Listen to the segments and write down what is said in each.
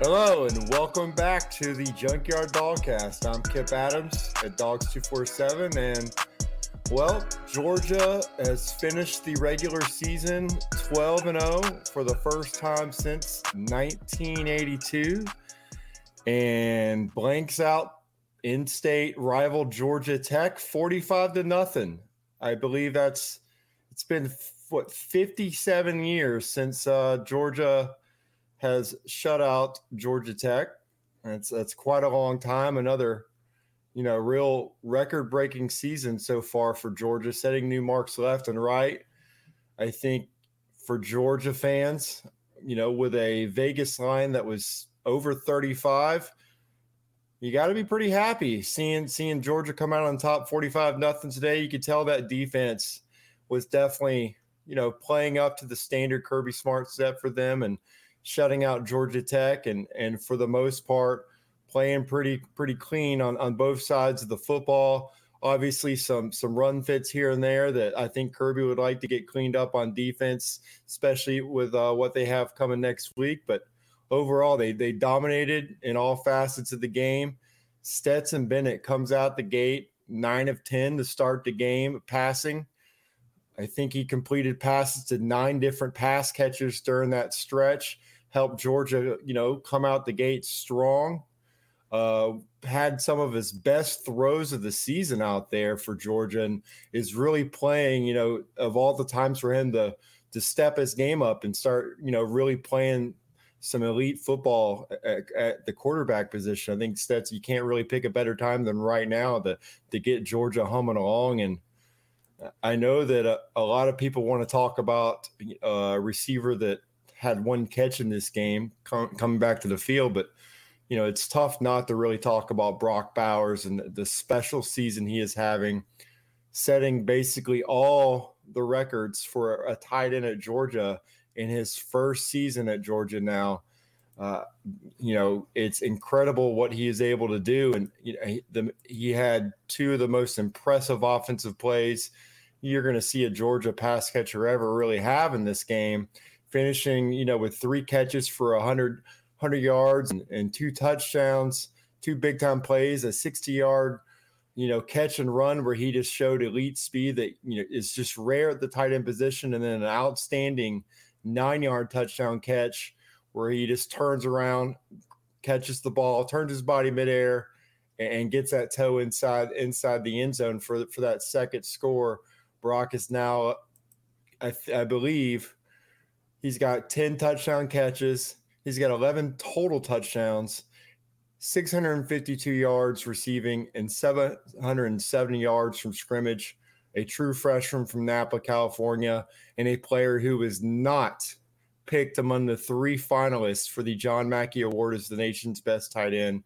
Hello and welcome back to the Junkyard Dogcast. I'm Kip Adams at Dawgs247 and well, Georgia has finished the regular season 12 and 0 for the first time since 1982 and blanks out in-state rival Georgia Tech 45 to nothing. I believe that's it's been what 57 years since uh, Georgia has shut out Georgia Tech. That's that's quite a long time. Another, you know, real record-breaking season so far for Georgia, setting new marks left and right. I think for Georgia fans, you know, with a Vegas line that was over 35, you got to be pretty happy seeing seeing Georgia come out on top 45 nothing today. You could tell that defense was definitely, you know, playing up to the standard Kirby Smart set for them and shutting out Georgia Tech and and for the most part playing pretty pretty clean on on both sides of the football. Obviously, some some run fits here and there that I think Kirby would like to get cleaned up on defense, especially with uh, what they have coming next week. But overall, they they dominated in all facets of the game. Stetson Bennett comes out the gate nine of ten to start the game passing. I think he completed passes to nine different pass catchers during that stretch helped Georgia, you know, come out the gate strong. Uh, had some of his best throws of the season out there for Georgia and is really playing, you know, of all the times for him to to step his game up and start, you know, really playing some elite football at, at the quarterback position. I think Stets, you can't really pick a better time than right now to to get Georgia humming along. And I know that a, a lot of people want to talk about a receiver that had one catch in this game com- coming back to the field, but you know it's tough not to really talk about Brock Bowers and the special season he is having, setting basically all the records for a tight end at Georgia in his first season at Georgia now. Uh, you know, it's incredible what he is able to do. And you know, he, the, he had two of the most impressive offensive plays you're going to see a Georgia pass catcher ever really have in this game finishing, you know, with three catches for 100, 100 yards and, and two touchdowns, two big time plays, a 60 yard, you know, catch and run where he just showed elite speed that, you know, is just rare at the tight end position. And then an outstanding nine yard touchdown catch where he just turns around, catches the ball, turns his body midair, and gets that toe inside inside the end zone for for that second score. Brock is now, I, I believe, He's got 10 touchdown catches. He's got 11 total touchdowns, 652 yards receiving, and 770 yards from scrimmage. A true freshman from Napa, California, and a player who was not picked among the three finalists for the John Mackey Award as the nation's best tight end.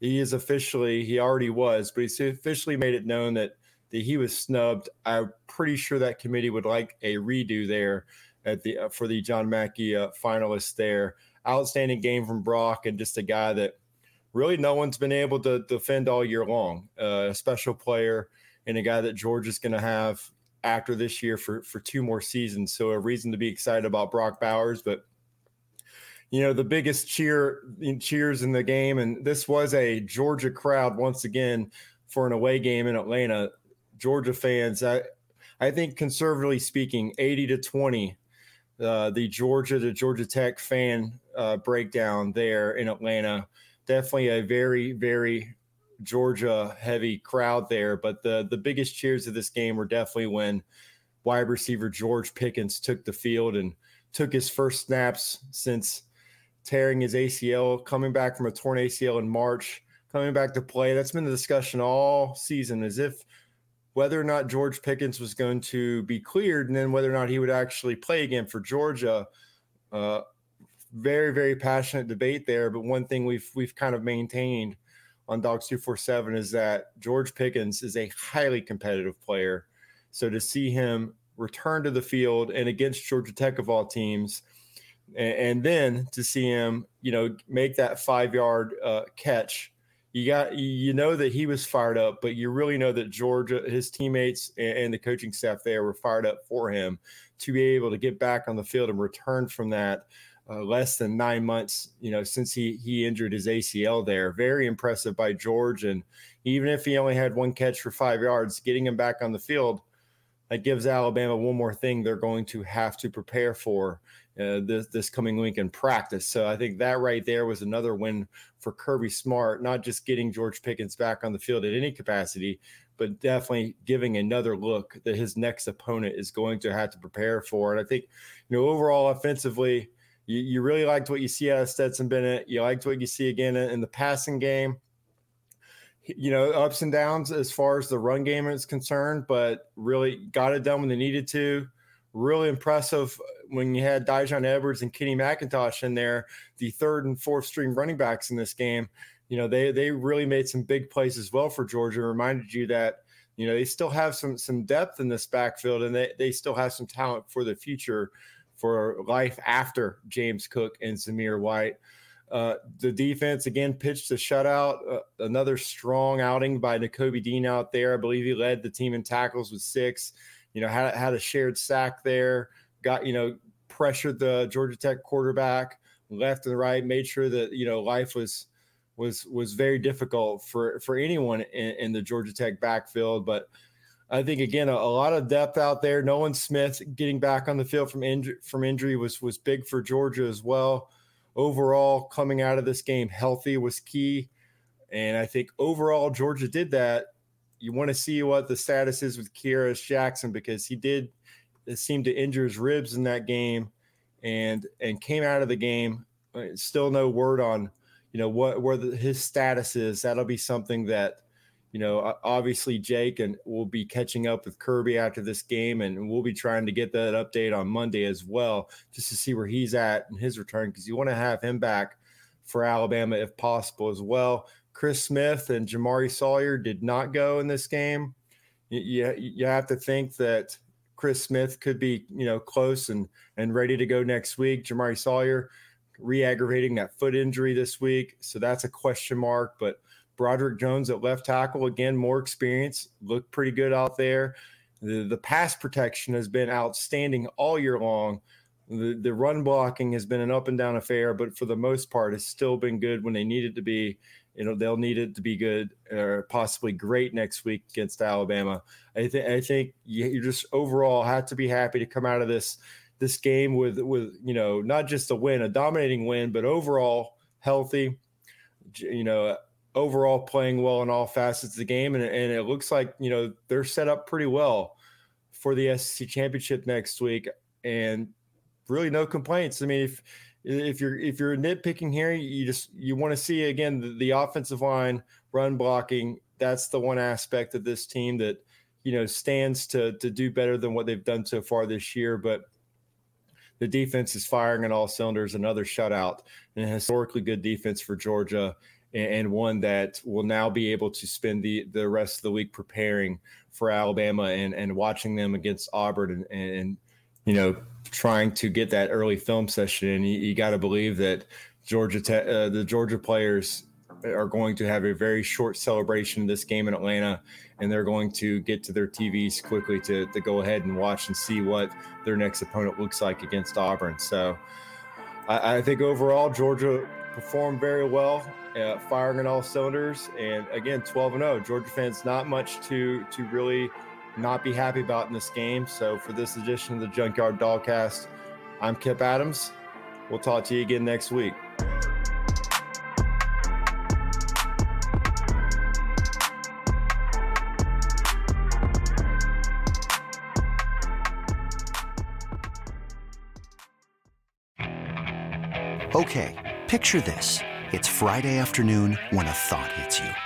He is officially, he already was, but he's officially made it known that, that he was snubbed. I'm pretty sure that committee would like a redo there at the uh, for the John Mackey uh, finalists there. Outstanding game from Brock and just a guy that really no one's been able to defend all year long. Uh, a special player and a guy that George is going to have after this year for for two more seasons. So a reason to be excited about Brock Bowers, but you know the biggest cheer cheers in the game, and this was a Georgia crowd once again for an away game in Atlanta. Georgia fans, I I think conservatively speaking, eighty to twenty. Uh, the Georgia to Georgia Tech fan uh, breakdown there in Atlanta. Definitely a very, very Georgia heavy crowd there. But the the biggest cheers of this game were definitely when wide receiver George Pickens took the field and took his first snaps since tearing his ACL, coming back from a torn ACL in March, coming back to play. That's been the discussion all season, as if whether or not George Pickens was going to be cleared, and then whether or not he would actually play again for Georgia. Uh, very, very passionate debate there. But one thing we've we've kind of maintained on Dawgs two four seven is that George Pickens is a highly competitive player. So to see him return to the field and against Georgia Tech of all teams and, and then to see him, you know, make that five yard uh, catch, you got you know that he was fired up, but you really know that Georgia, his teammates, and, the coaching staff there were fired up for him to be able to get back on the field and return from that. Uh, less than nine months, you know, since he he injured his ACL there. Very impressive by George, and even if he only had one catch for five yards, getting him back on the field, that gives Alabama one more thing they're going to have to prepare for uh, this this coming week in practice. So I think that right there was another win for Kirby Smart, not just getting George Pickens back on the field at any capacity, but definitely giving another look that his next opponent is going to have to prepare for. And I think, you know, overall offensively, you, you really liked what you see out of Stetson Bennett. You liked what you see again in, in the passing game you know, ups and downs as far as the run game is concerned, but really got it done when they needed to really impressive when you had Daijun Edwards and Kenny McIntosh in there, the third and fourth string running backs in this game. You know, they they really made some big plays as well for Georgia. Reminded you that you know they still have some some depth in this backfield, and they they still have some talent for the future, for life after James Cook and Zamir White. Uh, the defense again pitched a shutout. Uh, another strong outing by Nakobe Dean out there. I believe he led the team in tackles with six you know, had, had a shared sack there, got, you know, pressured the Georgia Tech quarterback left and right, made sure that, you know, life was was was very difficult for for anyone in, in the Georgia Tech backfield. But I think again a, a, lot of depth out there. Nolan Smith getting back on the field from injury from injury was was big for Georgia as well. Overall, coming out of this game healthy was key, and I think overall Georgia did that you want to see what the status is with Kearis Jackson because he did seem to injure his ribs in that game and and came out of the game. Uh, still no word on you know what where the, his status is. That'll be something that you know obviously Jake and we'll be catching up with Kirby after this game, and we'll be trying to get that update on Monday as well, just to see where he's at in his return because you want to have him back for Alabama if possible as well. Chris Smith and Jamaree Salyer did not go in this game. You, you have to think that Chris Smith could be, you know, close and and ready to go next week. Jamaree Salyer re-aggravating that foot injury this week, so that's a question mark. But Broderick Jones at left tackle again, more experience, looked pretty good out there. The the pass protection has been outstanding all year long. The the run blocking has been an up and down affair, but for the most part, has still been good when they needed to be you know they'll need it to be good or possibly great next week against Alabama. I think I think you, just overall have to be happy to come out of this this game with with you know not just a win, a dominating win, but overall healthy. You know, overall playing well in all facets of the game, and, and it looks like you know they're set up pretty well for the SEC championship next week, and really no complaints. I mean, if if you're if you're nitpicking here, you just you want to see again the, the, offensive line run blocking. That's the one aspect of this team that you know stands to to do better than what they've done so far this year. But the defense is firing on all cylinders. Another shutout and a historically good defense for Georgia, and, and one that will now be able to spend the the rest of the week preparing for Alabama and and watching them against Auburn and, and you know trying to get that early film session. And you, you got to believe that Georgia, te- uh, the Georgia players are going to have a very short celebration of this game in Atlanta, and they're going to get to their TVs quickly to, to go ahead and watch and see what their next opponent looks like against Auburn. So I, I think overall, Georgia performed very well, uh, firing on all cylinders. And again, 12 and 0. Georgia fans, not much to, to really not be happy about in this game. So for this edition of the Junkyard Dogcast, I'm Kip Adams. We'll talk to you again next week. Okay, picture this. It's Friday afternoon when a thought hits you.